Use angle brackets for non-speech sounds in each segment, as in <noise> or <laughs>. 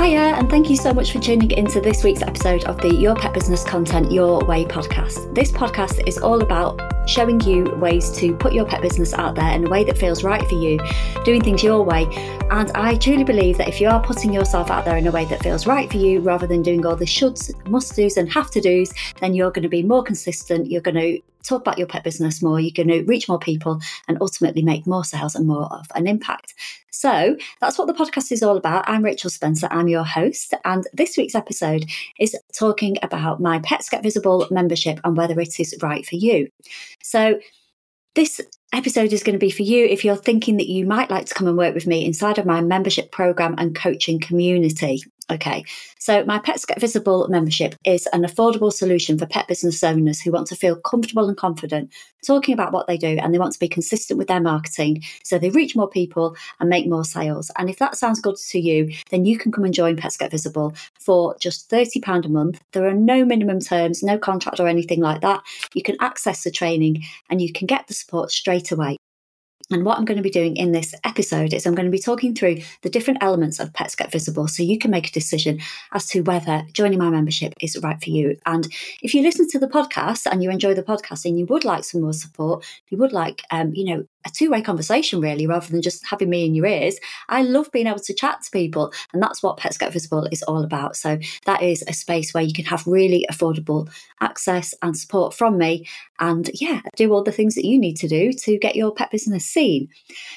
Hiya, and thank you so much for tuning into this week's episode of the Your Pet Business Content Your Way podcast. This podcast is all about showing you ways to put your pet business out there in a way that feels right for you, doing things your way. And I truly believe that if you are putting yourself out there in a way that feels right for you, rather than doing all the shoulds, must do's, and have to do's, then you're going to be more consistent. You're going to talk about your pet business more, you're going to reach more people and ultimately make more sales and more of an impact. So that's what the podcast is all about. I'm Rachel Spencer, I'm your host, and this week's episode is talking about my Pets Get Visible membership and whether it is right for you. So this episode is going to be for you if you're thinking that you might like to come and work with me inside of my membership program and coaching community. Okay, so my Pets Get Visible membership is an affordable solution for pet business owners who want to feel comfortable and confident talking about what they do and they want to be consistent with their marketing so they reach more people and make more sales. And if that sounds good to you, then you can come and join Pets Get Visible for just £30 a month. There are no minimum terms, no contract or anything like that. You can access the training and you can get the support straight away. And what I'm going to be doing in this episode is I'm going to be talking through the different elements of Pets Get Visible so you can make a decision as to whether joining my membership is right for you. And if you listen to the podcast and you enjoy the podcast and you would like some more support, you would like, um, you know, a two way conversation, really, rather than just having me in your ears. I love being able to chat to people, and that's what Pets Get Visible is all about. So, that is a space where you can have really affordable access and support from me, and yeah, do all the things that you need to do to get your pet business seen.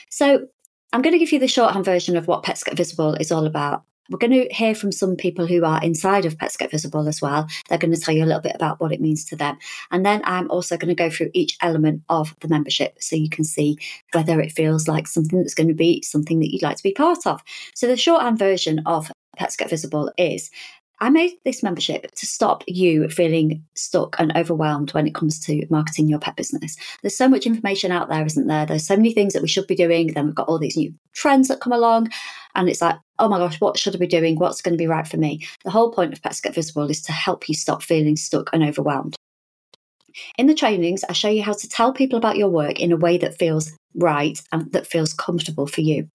So, I'm going to give you the shorthand version of what Pets Get Visible is all about. We're going to hear from some people who are inside of Pets Get Visible as well. They're going to tell you a little bit about what it means to them. And then I'm also going to go through each element of the membership so you can see whether it feels like something that's going to be something that you'd like to be part of. So the shorthand version of Pets Get Visible is I made this membership to stop you feeling stuck and overwhelmed when it comes to marketing your pet business. There's so much information out there, isn't there? There's so many things that we should be doing. Then we've got all these new trends that come along. And it's like, oh my gosh, what should I be doing? What's going to be right for me? The whole point of Pets Get Visible is to help you stop feeling stuck and overwhelmed. In the trainings, I show you how to tell people about your work in a way that feels right and that feels comfortable for you.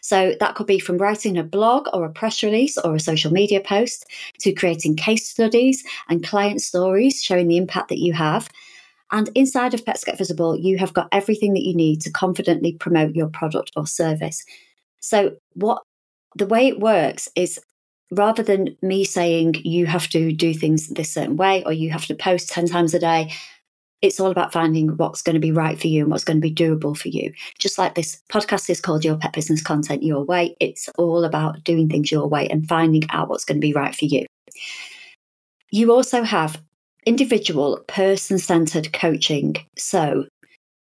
So that could be from writing a blog or a press release or a social media post to creating case studies and client stories showing the impact that you have. And inside of Pets Get Visible, you have got everything that you need to confidently promote your product or service. So, what the way it works is rather than me saying you have to do things this certain way or you have to post 10 times a day, it's all about finding what's going to be right for you and what's going to be doable for you. Just like this podcast is called Your Pet Business Content Your Way, it's all about doing things your way and finding out what's going to be right for you. You also have individual person centered coaching. So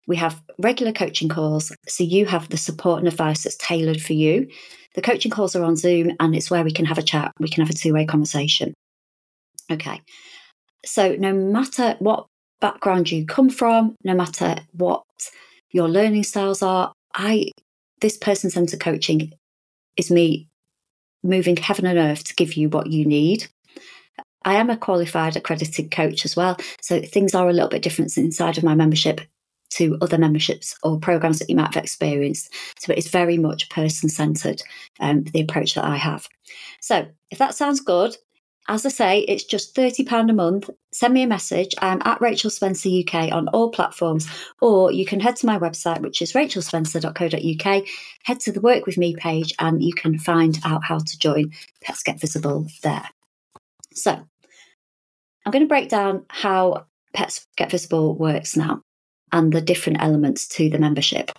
we have regular coaching calls. So you have the support and advice that's tailored for you. The coaching calls are on Zoom and it's where we can have a chat, we can have a two way conversation. Okay. So no matter what background you come from, no matter what your learning styles are, I this person centered coaching is me moving heaven and earth to give you what you need. I am a qualified accredited coach as well, so things are a little bit different inside of my membership to other memberships or programs that you might have experienced. So it's very much person centered, um, the approach that I have. So if that sounds good, as I say, it's just £30 a month. Send me a message. I'm at Rachel Spencer UK on all platforms, or you can head to my website, which is rachelspencer.co.uk. Head to the Work With Me page and you can find out how to join Pets Get Visible there. So, I'm going to break down how Pets Get Visible works now and the different elements to the membership.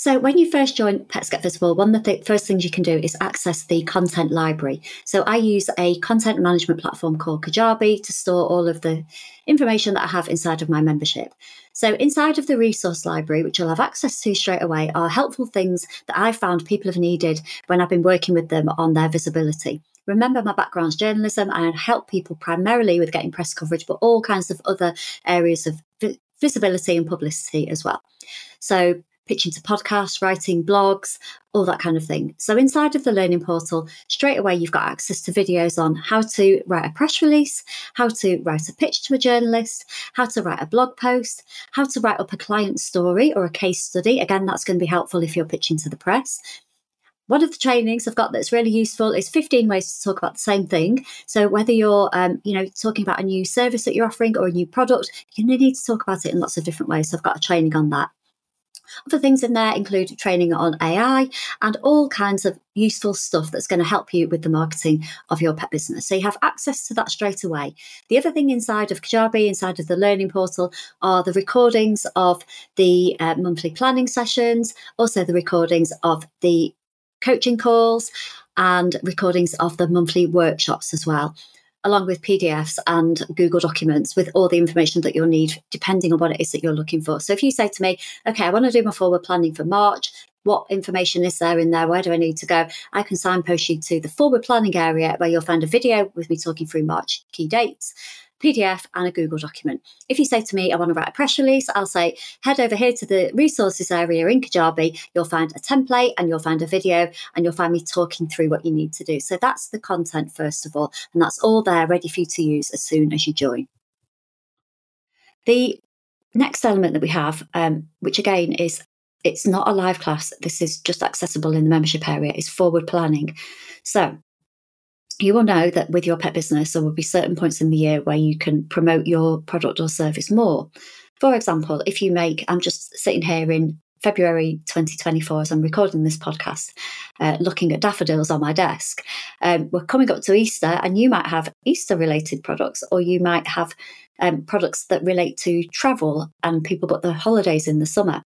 So, when you first join Pets Get Visible, one of the th- first things you can do is access the content library. So, I use a content management platform called Kajabi to store all of the information that I have inside of my membership. So, inside of the resource library, which you'll have access to straight away, are helpful things that I found people have needed when I've been working with them on their visibility. Remember, my background's journalism, and I help people primarily with getting press coverage, but all kinds of other areas of vi- visibility and publicity as well. So, pitching to podcasts, writing blogs, all that kind of thing. So, inside of the learning portal, straight away, you've got access to videos on how to write a press release, how to write a pitch to a journalist, how to write a blog post, how to write up a client story or a case study. Again, that's going to be helpful if you're pitching to the press. one of the trainings I've got that's really useful is 15 ways to talk about the same thing. So whether you're, um, you know, talking about a new service that you're offering or a new product, you're going to need to talk about it in lots of different ways. So I've got a training on that. Other things in there include training on AI and all kinds of useful stuff that's going to help you with the marketing of your pet business. So you have access to that straight away. The other thing inside of Kajabi, inside of the learning portal, are the recordings of the uh, monthly planning sessions, also the recordings of the coaching calls and recordings of the monthly workshops as well along with PDFs and Google Documents with all the information that you'll need, depending on what it is that you're looking for. So if you say to me, okay, I want to do my forward planning for March, what information is there in there? Where do I need to go? I can signpost you to the forward planning area where you'll find a video with me talking through March key dates. PDF and a Google document. If you say to me, I want to write a press release, I'll say, head over here to the resources area in Kajabi. You'll find a template and you'll find a video and you'll find me talking through what you need to do. So that's the content, first of all. And that's all there ready for you to use as soon as you join. The next element that we have, um, which again is it's not a live class, this is just accessible in the membership area, is forward planning. So you will know that with your pet business, there will be certain points in the year where you can promote your product or service more. For example, if you make, I'm just sitting here in February 2024 as I'm recording this podcast, uh, looking at daffodils on my desk. Um, we're coming up to Easter, and you might have Easter related products, or you might have um, products that relate to travel and people book their holidays in the summer.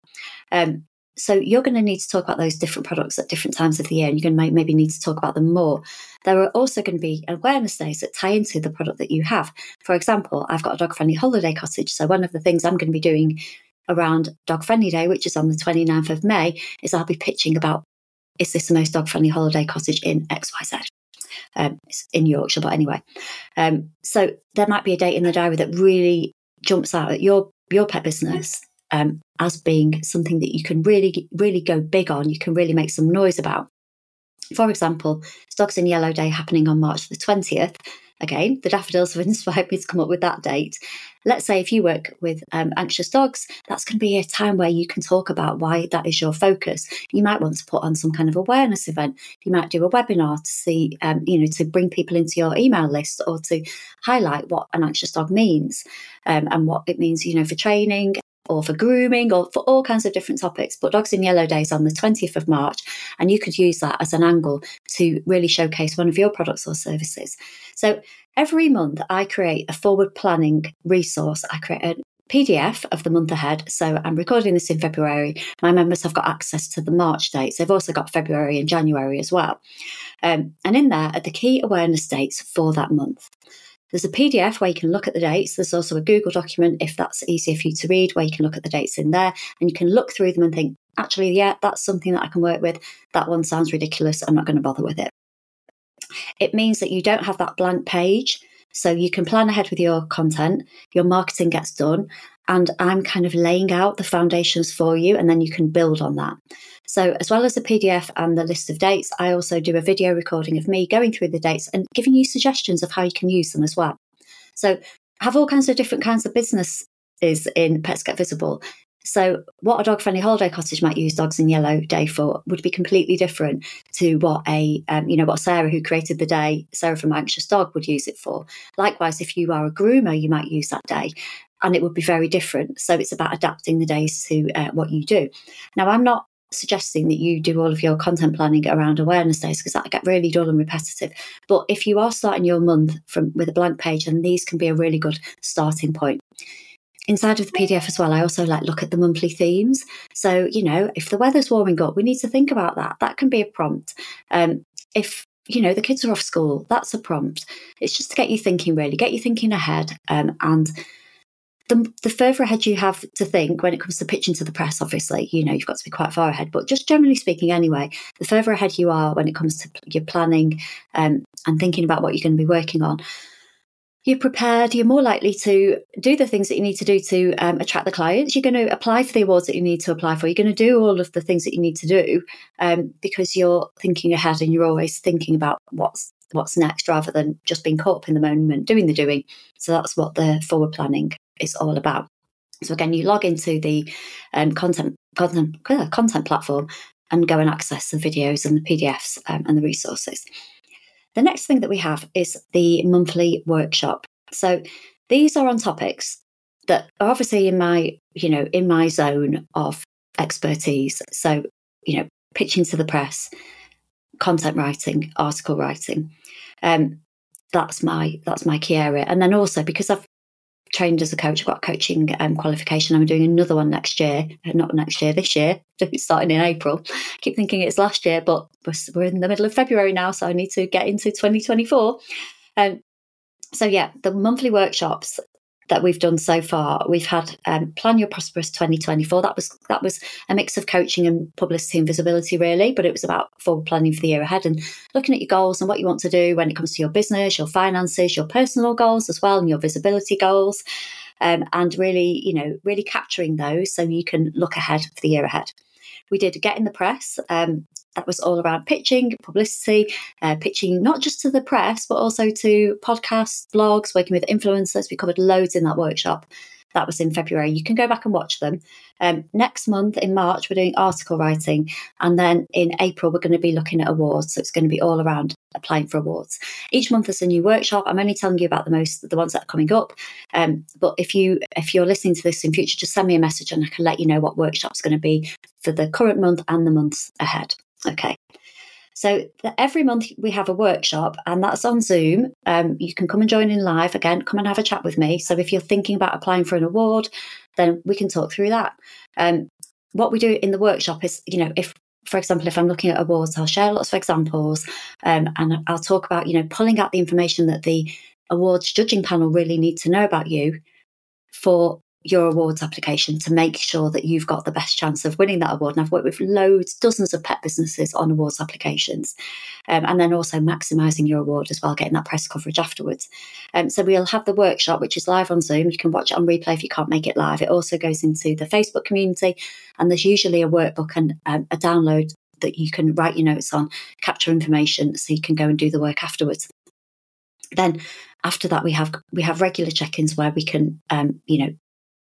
Um, so you're going to need to talk about those different products at different times of the year, and you're going to maybe need to talk about them more. There are also going to be awareness days that tie into the product that you have. For example, I've got a dog friendly holiday cottage. So one of the things I'm going to be doing around Dog Friendly Day, which is on the 29th of May, is I'll be pitching about is this the most dog friendly holiday cottage in XYZ? Um, it's in Yorkshire, but anyway. Um, so there might be a date in the diary that really jumps out at your your pet business um, as being something that you can really, really go big on, you can really make some noise about. For example, Dogs in Yellow Day happening on March the 20th. Again, the daffodils have <laughs> inspired me to come up with that date. Let's say if you work with um, anxious dogs, that's going to be a time where you can talk about why that is your focus. You might want to put on some kind of awareness event. You might do a webinar to see, um, you know, to bring people into your email list or to highlight what an anxious dog means um, and what it means, you know, for training or for grooming or for all kinds of different topics. But Dogs in Yellow Day is on the 20th of March, and you could use that as an angle to really showcase one of your products or services. So every month, I create a forward planning resource. I create a PDF of the month ahead. So I'm recording this in February. My members have got access to the March dates. They've also got February and January as well. Um, and in there are the key awareness dates for that month. There's a PDF where you can look at the dates. There's also a Google document, if that's easier for you to read, where you can look at the dates in there and you can look through them and think, actually, yeah, that's something that I can work with. That one sounds ridiculous. I'm not going to bother with it. It means that you don't have that blank page. So you can plan ahead with your content, your marketing gets done, and I'm kind of laying out the foundations for you, and then you can build on that. So, as well as the PDF and the list of dates, I also do a video recording of me going through the dates and giving you suggestions of how you can use them as well. So, have all kinds of different kinds of businesses in Pets Get Visible. So, what a dog friendly holiday cottage might use Dogs in Yellow Day for would be completely different to what a, um, you know, what Sarah, who created the day, Sarah from Anxious Dog, would use it for. Likewise, if you are a groomer, you might use that day and it would be very different. So, it's about adapting the days to uh, what you do. Now, I'm not suggesting that you do all of your content planning around awareness days because that get really dull and repetitive. But if you are starting your month from with a blank page, then these can be a really good starting point. Inside of the PDF as well, I also like look at the monthly themes. So, you know, if the weather's warming up, we need to think about that. That can be a prompt. Um, if you know the kids are off school, that's a prompt. It's just to get you thinking, really, get you thinking ahead, um, and the, the further ahead you have to think when it comes to pitching to the press, obviously, you know, you've got to be quite far ahead. But just generally speaking, anyway, the further ahead you are when it comes to your planning um, and thinking about what you're going to be working on, you're prepared, you're more likely to do the things that you need to do to um, attract the clients. You're going to apply for the awards that you need to apply for. You're going to do all of the things that you need to do um, because you're thinking ahead and you're always thinking about what's what's next rather than just being caught up in the moment, doing the doing. So that's what the forward planning is all about. So again, you log into the um, content content content platform, and go and access the videos and the PDFs um, and the resources. The next thing that we have is the monthly workshop. So these are on topics that are obviously in my, you know, in my zone of expertise. So, you know, pitching to the press, content writing, article writing. Um, that's my that's my key area. And then also because I've trained as a coach, I've got a coaching um, qualification. I'm doing another one next year, uh, not next year, this year. <laughs> It's starting in April. I keep thinking it's last year, but we're in the middle of February now, so I need to get into 2024. Um, so yeah, the monthly workshops that we've done so far. We've had um, Plan Your Prosperous 2024. That was that was a mix of coaching and publicity and visibility, really. But it was about forward planning for the year ahead and looking at your goals and what you want to do when it comes to your business, your finances, your personal goals as well, and your visibility goals. Um, and really, you know, really capturing those so you can look ahead for the year ahead. We did Get in the Press. Um, that was all around pitching, publicity, uh, pitching not just to the press, but also to podcasts, blogs, working with influencers. We covered loads in that workshop. That was in February. You can go back and watch them. Um, next month in March, we're doing article writing. And then in April, we're going to be looking at awards. So it's going to be all around applying for awards. Each month there's a new workshop. I'm only telling you about the most, the ones that are coming up. Um, but if you if you're listening to this in future, just send me a message and I can let you know what workshop's going to be for the current month and the months ahead. Okay. So every month we have a workshop, and that's on Zoom. Um, you can come and join in live again. Come and have a chat with me. So if you're thinking about applying for an award, then we can talk through that. Um, what we do in the workshop is, you know, if for example, if I'm looking at awards, I'll share lots of examples, um, and I'll talk about, you know, pulling out the information that the awards judging panel really need to know about you for your awards application to make sure that you've got the best chance of winning that award. And I've worked with loads, dozens of pet businesses on awards applications, um, and then also maximising your award as well, getting that press coverage afterwards. Um, so we'll have the workshop, which is live on Zoom. You can watch it on replay if you can't make it live. It also goes into the Facebook community, and there's usually a workbook and um, a download that you can write your notes on, capture information, so you can go and do the work afterwards. Then after that we have we have regular check-ins where we can um, you know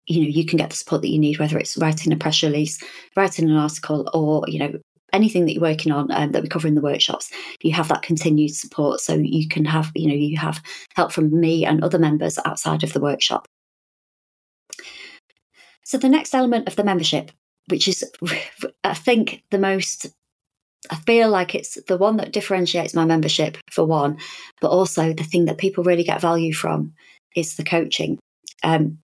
you know you can get the support that you need whether it's writing a press release writing an article or you know anything that you're working on um, that we cover in the workshops you have that continued support so you can have you know you have help from me and other members outside of the workshop so the next element of the membership which is <laughs> i think the most I feel like it's the one that differentiates my membership for one, but also the thing that people really get value from is the coaching. Um,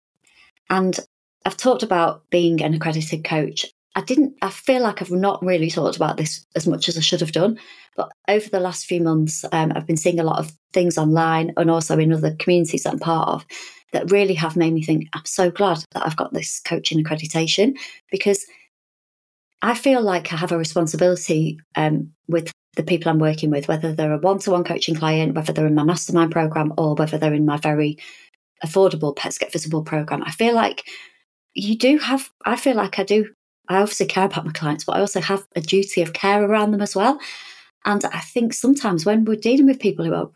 and I've talked about being an accredited coach. I didn't, I feel like I've not really talked about this as much as I should have done. But over the last few months, um, I've been seeing a lot of things online and also in other communities that I'm part of that really have made me think, I'm so glad that I've got this coaching accreditation because I feel like I have a responsibility um, with the people I'm working with, whether they're a one to one coaching client, whether they're in my mastermind program, or whether they're in my very affordable Pets Get Visible program, I feel like you do have, I feel like I do, I obviously care about my clients, but I also have a duty of care around them as well. And I think sometimes when we're dealing with people who are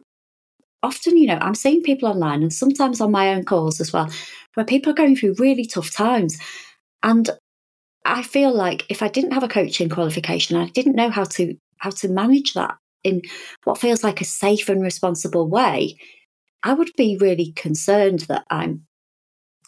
often, you know, I'm seeing people online and sometimes on my own calls as well, where people are going through really tough times. And I feel like if I didn't have a coaching qualification, I didn't know how to how to manage that in what feels like a safe and responsible way, I would be really concerned that I'm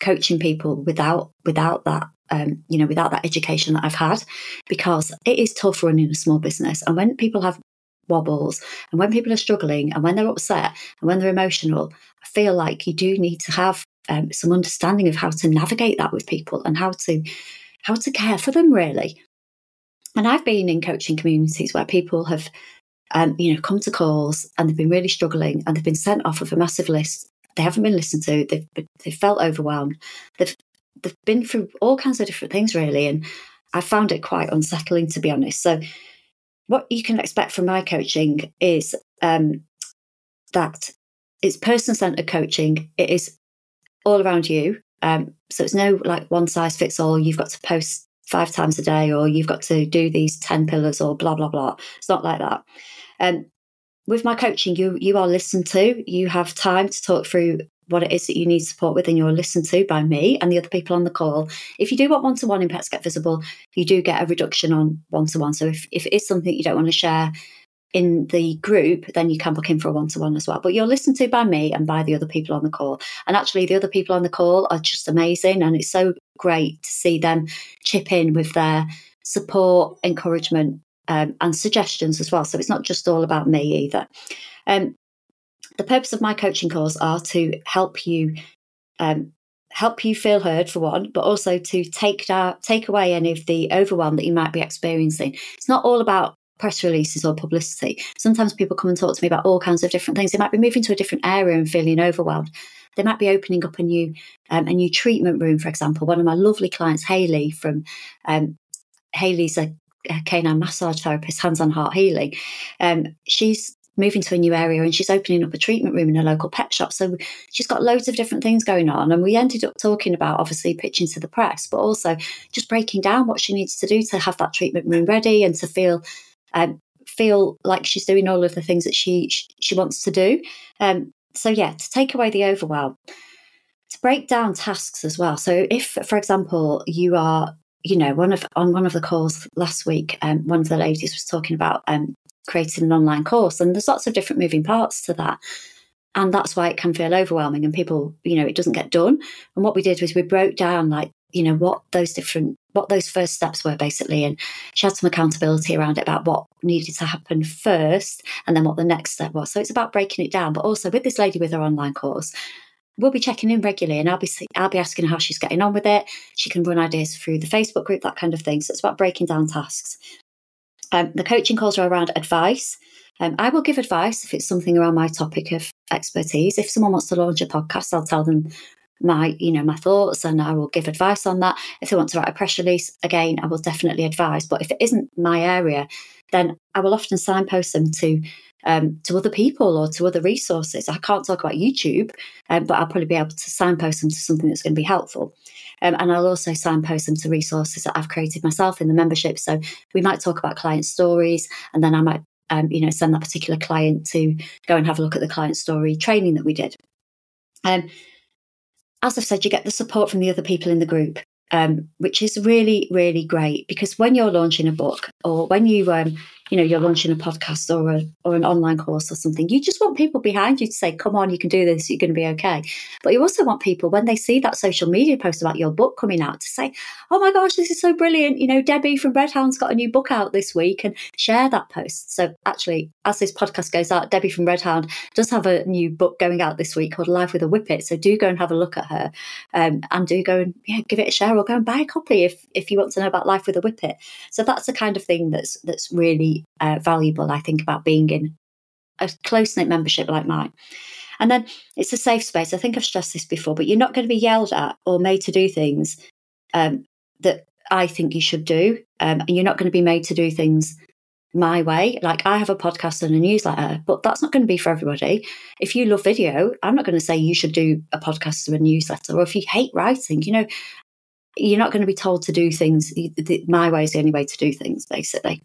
coaching people without without that um, you know without that education that I've had because it is tough running a small business. And when people have wobbles and when people are struggling and when they're upset and when they're emotional I feel like you do need to have um, some understanding of how to navigate that with people and how to how to care for them really. And I've been in coaching communities where people have um, you know, come to calls and they've been really struggling and they've been sent off of a massive list. They haven't been listened to. They've they've felt overwhelmed. They've they've been through all kinds of different things really, and I found it quite unsettling to be honest. So, what you can expect from my coaching is um, that it's person centered coaching. It is all around you. Um, so it's no like one size fits all. You've got to post five times a day, or you've got to do these ten pillars, or blah blah blah. It's not like that. Um, with my coaching, you you are listened to. You have time to talk through what it is that you need support with and you're listened to by me and the other people on the call. If you do want one to one in Pets Get Visible, you do get a reduction on one to one. So if, if it is something you don't want to share in the group, then you can book in for a one to one as well. But you're listened to by me and by the other people on the call. And actually, the other people on the call are just amazing. And it's so great to see them chip in with their support, encouragement, um, and suggestions as well. So it's not just all about me either. Um, the purpose of my coaching calls are to help you um, help you feel heard for one, but also to take down, take away any of the overwhelm that you might be experiencing. It's not all about press releases or publicity. Sometimes people come and talk to me about all kinds of different things. They might be moving to a different area and feeling overwhelmed. They might be opening up a new um, a new treatment room, for example. One of my lovely clients, Haley from um, Haley's a, canine massage therapist, hands on heart healing. Um, she's moving to a new area and she's opening up a treatment room in a local pet shop. So she's got loads of different things going on. And we ended up talking about obviously pitching to the press, but also just breaking down what she needs to do to have that treatment room ready and to feel um, feel like she's doing all of the things that she she wants to do. Um, so yeah, to take away the overwhelm, to break down tasks as well. So if, for example, you are you know, one of on one of the calls last week, um, one of the ladies was talking about um, creating an online course, and there's lots of different moving parts to that, and that's why it can feel overwhelming, and people, you know, it doesn't get done. And what we did was we broke down like, you know, what those different, what those first steps were basically, and she had some accountability around it about what needed to happen first, and then what the next step was. So it's about breaking it down, but also with this lady with her online course, we'll be checking in regularly and I'll be I'll be asking how she's getting on with it. She can run ideas through the Facebook group, that kind of thing. So it's about breaking down tasks. Um, the coaching calls are around advice. Um, I will give advice if it's something around my topic of expertise. If someone wants to launch a podcast, I'll tell them my you know my thoughts and I will give advice on that. If they want to write a press release, again, I will definitely advise. But if it isn't my area, then I will often signpost them to um, to other people or to other resources. I can't talk about YouTube, um, but I'll probably be able to signpost them to something that's going to be helpful. Um, and I'll also signpost them to resources that I've created myself in the membership. So we might talk about client stories, and then I might, um, you know, send that particular client to go and have a look at the client story training that we did. Um, as I've said, you get the support from the other people in the group um, which is really, really great because when you're launching a book or when you, um, you know, you're launching a podcast or a, or an online course or something, you just want people behind you to say, "Come on, you can do this. You're going to be okay." But you also want people when they see that social media post about your book coming out to say, "Oh my gosh, this is so brilliant!" You know, Debbie from Redhound's got a new book out this week, and share that post. So actually, as this podcast goes out, Debbie from Redhound does have a new book going out this week called Live with a Whippet. So do go and have a look at her, um, and do go and yeah, give it a share or go and buy a copy if if you want to know about life with a whippet. So that's the kind of thing that's that's really uh, valuable, I think, about being in a close knit membership like mine. And then it's a safe space. I think I've stressed this before, but you're not going to be yelled at or made to do things um, that I think you should do, um, and you're not going to be made to do things my way. Like I have a podcast and a newsletter, but that's not going to be for everybody. If you love video, I'm not going to say you should do a podcast or a newsletter. Or if you hate writing, you know, you're not going to be told to do things. My way is the only way to do things, basically.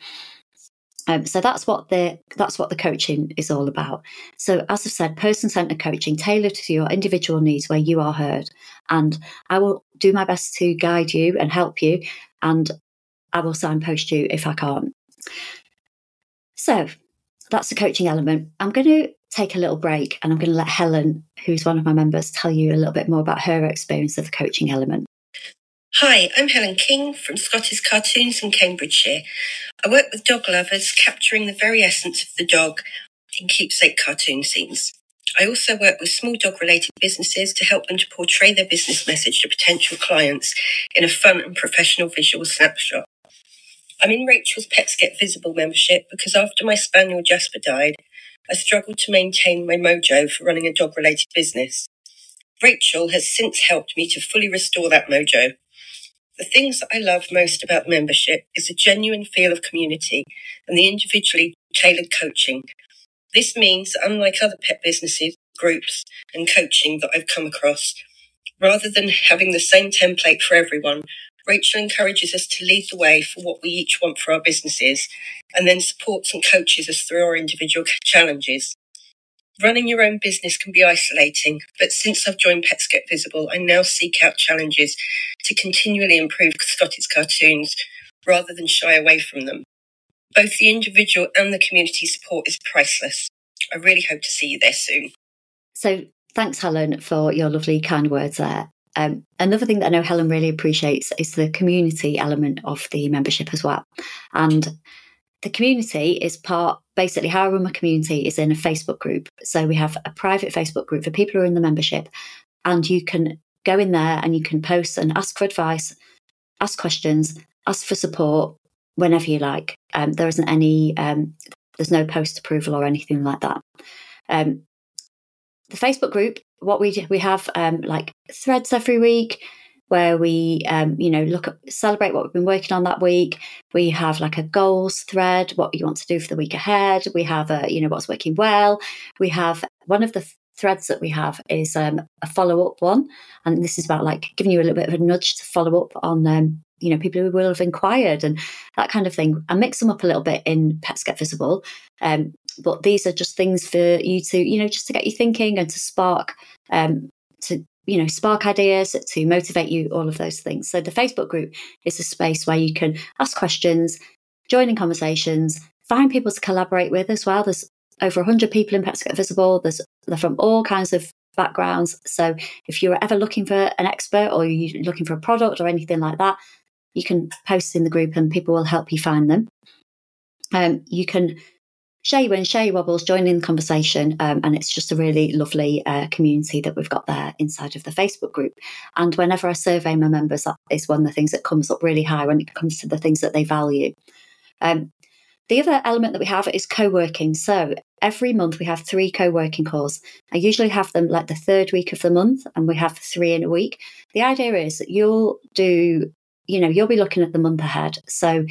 Um, so that's what the that's what the coaching is all about. So as I've said, person centered coaching tailored to your individual needs where you are heard, and I will do my best to guide you and help you, and I will signpost you if I can't. So that's the coaching element. I'm going to take a little break and I'm going to let Helen, who's one of my members, tell you a little bit more about her experience of the coaching element. Hi, I'm Helen King from Scotty's Cartoons in Cambridgeshire. I work with dog lovers, capturing the very essence of the dog in keepsake cartoon scenes. I also work with small dog related businesses to help them to portray their business message to potential clients in a fun and professional visual snapshot. I'm in Rachel's Pets Get Visible membership because after my spaniel Jasper died, I struggled to maintain my mojo for running a dog related business. Rachel has since helped me to fully restore that mojo. The things that I love most about membership is a genuine feel of community and the individually tailored coaching. This means, unlike other pet businesses, groups, and coaching that I've come across, rather than having the same template for everyone, Rachel encourages us to lead the way for what we each want for our businesses and then supports and coaches us through our individual challenges. Running your own business can be isolating, but since I've joined Pets Get Visible, I now seek out challenges to continually improve Scotty's cartoons rather than shy away from them. Both the individual and the community support is priceless. I really hope to see you there soon. So, thanks, Helen, for your lovely kind words there. Um, another thing that I know Helen really appreciates is the community element of the membership as well. And the community is part, basically, how I run my community is in a Facebook group. So we have a private Facebook group for people who are in the membership, and you can go in there and you can post and ask for advice, ask questions, ask for support whenever you like. Um, there isn't any, um, there's no post approval or anything like that. Um, the Facebook group, what we do, we have um, like threads every week where we, um, you know, look at celebrate what we've been working on that week. We have like a goals thread, what you want to do for the week ahead. We have a, you know, what's working well. We have one of the threads that we have is um, a follow up one, and this is about like giving you a little bit of a nudge to follow up on um, you know people who will have inquired and that kind of thing and mix them up a little bit in pets get visible um, but these are just things for you to you know just to get you thinking and to spark um, to you know spark ideas to motivate you all of those things. So the facebook group is a space where you can ask questions join in conversations find people to collaborate with as well. There's over 100 people in pets get visible. There's they're from all kinds of backgrounds. So if you're ever looking for an expert or you're looking for a product or anything like that you can post in the group and people will help you find them. Um, you can Shay share your wobbles, join in the conversation. Um, and it's just a really lovely uh, community that we've got there inside of the Facebook group. And whenever I survey my members, that is one of the things that comes up really high when it comes to the things that they value. Um, the other element that we have is co working. So every month we have three co working calls. I usually have them like the third week of the month, and we have three in a week. The idea is that you'll do you know, you'll be looking at the month ahead. So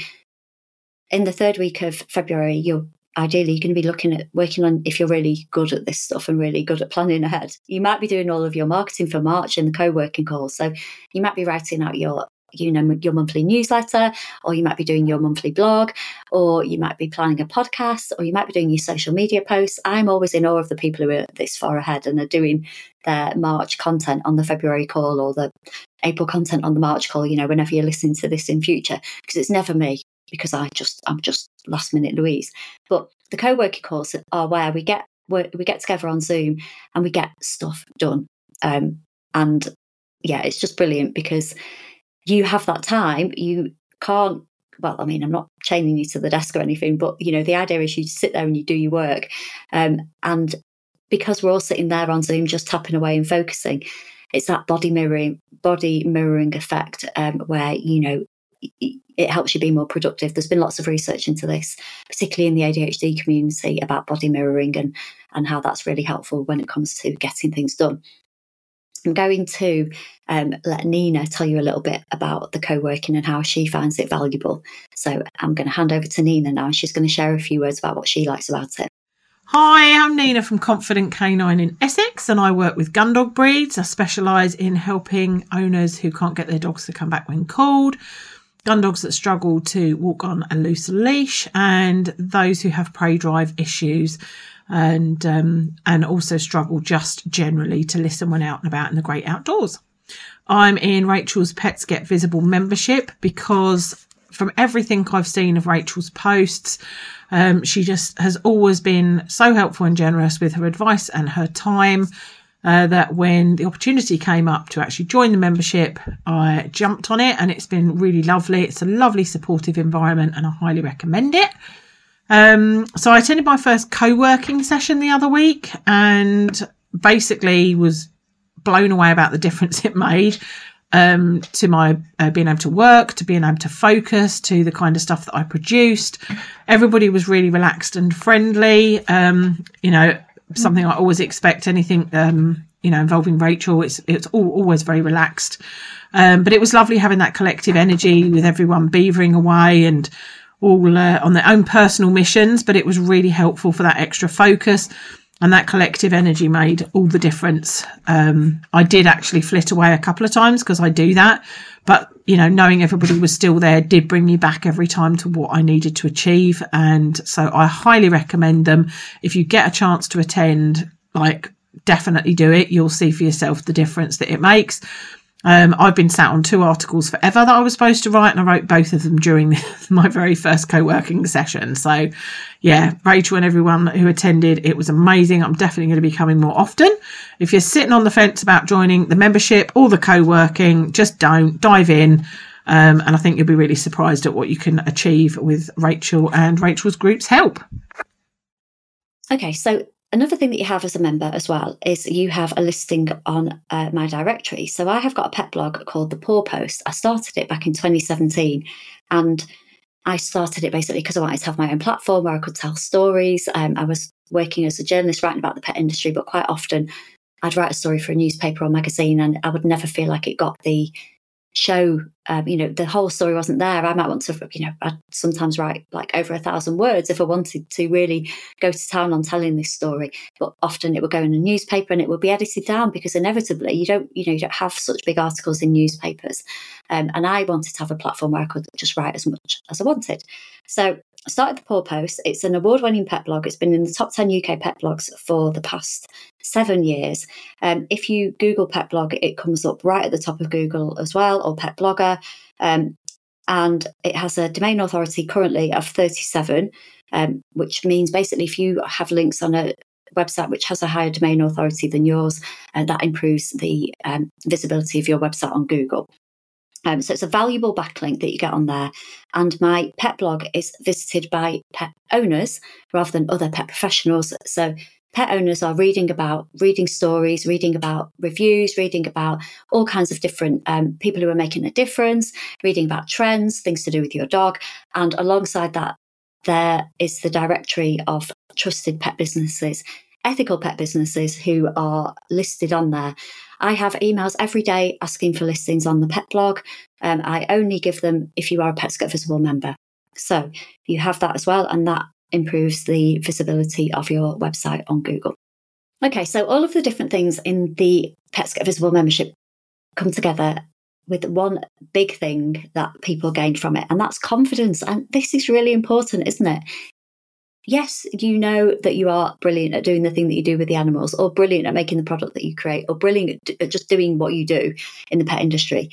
in the third week of February, you're ideally you're going to be looking at working on if you're really good at this stuff and really good at planning ahead. You might be doing all of your marketing for March in the co-working calls. So you might be writing out your you know your monthly newsletter or you might be doing your monthly blog or you might be planning a podcast or you might be doing your social media posts i'm always in awe of the people who are this far ahead and are doing their march content on the february call or the april content on the march call you know whenever you're listening to this in future because it's never me because i just i'm just last minute louise. But the co-working calls are where we get we get together on zoom and we get stuff done. Um, and yeah it's just brilliant because you have that time, you can't well, I mean, I'm not chaining you to the desk or anything, but you know, the idea is you sit there and you do your work. Um, and because we're all sitting there on Zoom, just tapping away and focusing, it's that body mirroring, body mirroring effect um, where you know it helps you be more productive. There's been lots of research into this, particularly in the ADHD community, about body mirroring and and how that's really helpful when it comes to getting things done. I'm going to um, let Nina tell you a little bit about the co working and how she finds it valuable. So I'm going to hand over to Nina now, and she's going to share a few words about what she likes about it. Hi, I'm Nina from Confident Canine in Essex, and I work with gun dog breeds. I specialise in helping owners who can't get their dogs to come back when called, gun dogs that struggle to walk on a loose leash, and those who have prey drive issues and um, and also struggle just generally to listen when out and about in the great outdoors. I'm in Rachel's Pets Get Visible membership because from everything I've seen of Rachel's posts, um, she just has always been so helpful and generous with her advice and her time. Uh, that when the opportunity came up to actually join the membership, I jumped on it and it's been really lovely. It's a lovely, supportive environment and I highly recommend it. Um, so I attended my first co-working session the other week and basically was blown away about the difference <laughs> it made um, to my uh, being able to work, to being able to focus, to the kind of stuff that I produced. Everybody was really relaxed and friendly. Um, you know, something I always expect. Anything um, you know involving Rachel, it's it's all, always very relaxed. Um, but it was lovely having that collective energy with everyone beavering away and all uh, on their own personal missions, but it was really helpful for that extra focus. And that collective energy made all the difference. Um, I did actually flit away a couple of times because I do that. But, you know, knowing everybody was still there did bring me back every time to what I needed to achieve. And so I highly recommend them. If you get a chance to attend, like definitely do it. You'll see for yourself the difference that it makes. Um, I've been sat on two articles forever that I was supposed to write, and I wrote both of them during <laughs> my very first co working session. So, yeah, Rachel and everyone who attended, it was amazing. I'm definitely going to be coming more often. If you're sitting on the fence about joining the membership or the co working, just don't dive in. Um, and I think you'll be really surprised at what you can achieve with Rachel and Rachel's group's help. Okay, so Another thing that you have as a member as well is you have a listing on uh, my directory. So I have got a pet blog called The Paw Post. I started it back in 2017 and I started it basically because I wanted to have my own platform where I could tell stories. Um, I was working as a journalist writing about the pet industry, but quite often I'd write a story for a newspaper or magazine and I would never feel like it got the show um, you know the whole story wasn't there. I might want to you know i'd sometimes write like over a thousand words if i wanted to really go to town on telling this story. But often it would go in a newspaper and it would be edited down because inevitably you don't you know you don't have such big articles in newspapers. Um, and i wanted to have a platform where i could just write as much as i wanted. So I started the Paw Post. It's an award winning pet blog. It's been in the top 10 UK pet blogs for the past seven years. Um, if you Google pet blog, it comes up right at the top of Google as well, or pet blogger. Um, and it has a domain authority currently of 37, um, which means basically if you have links on a website which has a higher domain authority than yours, uh, that improves the um, visibility of your website on Google. Um, so it's a valuable backlink that you get on there. And my pet blog is visited by pet owners rather than other pet professionals. So pet owners are reading about reading stories, reading about reviews, reading about all kinds of different um, people who are making a difference, reading about trends, things to do with your dog. And alongside that, there is the directory of trusted pet businesses ethical pet businesses who are listed on there. I have emails every day asking for listings on the pet blog. Um, I only give them if you are a Pets Get Visible member. So you have that as well, and that improves the visibility of your website on Google. Okay, so all of the different things in the Pets Get Visible membership come together with one big thing that people gain from it, and that's confidence. And this is really important, isn't it? Yes, you know that you are brilliant at doing the thing that you do with the animals, or brilliant at making the product that you create, or brilliant at just doing what you do in the pet industry.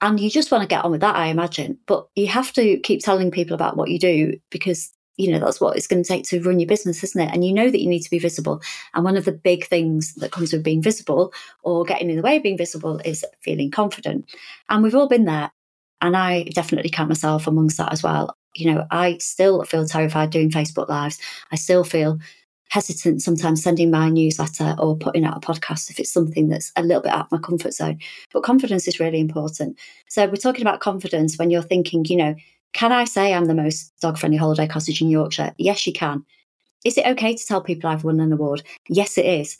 And you just want to get on with that, I imagine. But you have to keep telling people about what you do because, you know, that's what it's going to take to run your business, isn't it? And you know that you need to be visible. And one of the big things that comes with being visible or getting in the way of being visible is feeling confident. And we've all been there. And I definitely count myself amongst that as well you know, I still feel terrified doing Facebook Lives. I still feel hesitant sometimes sending my newsletter or putting out a podcast if it's something that's a little bit out of my comfort zone. But confidence is really important. So we're talking about confidence when you're thinking, you know, can I say I'm the most dog friendly holiday cottage in Yorkshire? Yes, you can. Is it okay to tell people I've won an award? Yes, it is.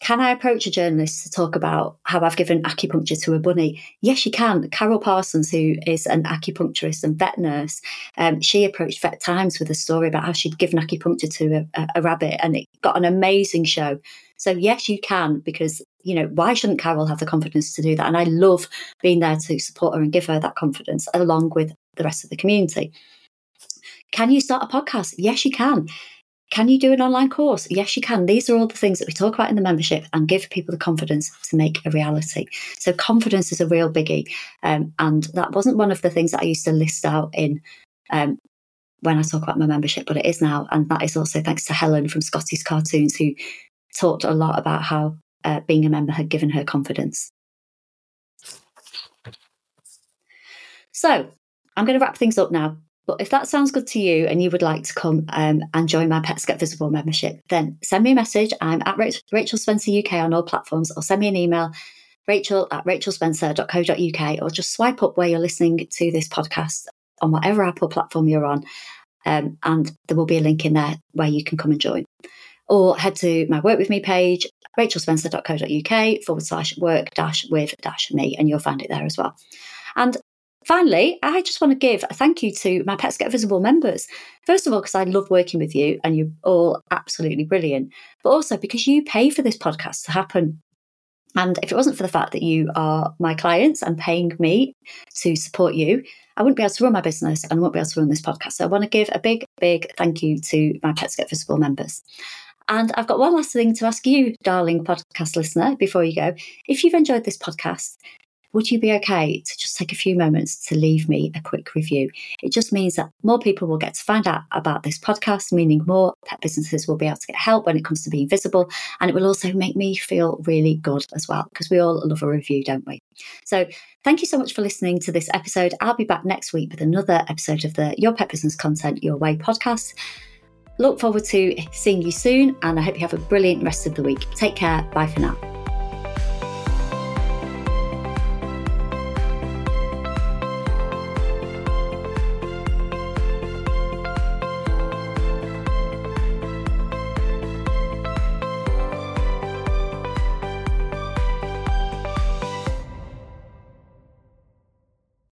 Can I approach a journalist to talk about how I've given acupuncture to a bunny? Yes, you can. Carol Parsons, who is an acupuncturist and vet nurse, um, she approached Vet Times with a story about how she'd given acupuncture to a, a, a rabbit and it got an amazing show. So, yes, you can, because, you know, why shouldn't Carol have the confidence to do that? And I love being there to support her and give her that confidence along with the rest of the community. Can you start a podcast? Yes, you can. Can you do an online course? Yes, you can. These are all the things that we talk about in the membership and give people the confidence to make a reality. So, confidence is a real biggie. Um, and that wasn't one of the things that I used to list out in um, when I talk about my membership, but it is now. And that is also thanks to Helen from Scotty's Cartoons, who talked a lot about how uh, being a member had given her confidence. So, I'm going to wrap things up now. But if that sounds good to you and you would like to come um, and join my Pets Get Visible membership, then send me a message. I'm at Rachel Spencer UK on all platforms, or send me an email, rachel at rachelspencer.co.uk, or just swipe up where you're listening to this podcast on whatever Apple platform you're on. Um, and there will be a link in there where you can come and join. Or head to my Work With Me page, rachelspencer.co.uk forward slash work dash with dash me, and you'll find it there as well. And Finally, I just want to give a thank you to my Pets Get Visible members. First of all, because I love working with you and you're all absolutely brilliant, but also because you pay for this podcast to happen. And if it wasn't for the fact that you are my clients and paying me to support you, I wouldn't be able to run my business and I wouldn't be able to run this podcast. So I want to give a big, big thank you to my Pets Get Visible members. And I've got one last thing to ask you, darling podcast listener, before you go. If you've enjoyed this podcast, would you be okay to just take a few moments to leave me a quick review? It just means that more people will get to find out about this podcast, meaning more pet businesses will be able to get help when it comes to being visible. And it will also make me feel really good as well, because we all love a review, don't we? So thank you so much for listening to this episode. I'll be back next week with another episode of the Your Pet Business Content Your Way podcast. Look forward to seeing you soon, and I hope you have a brilliant rest of the week. Take care. Bye for now.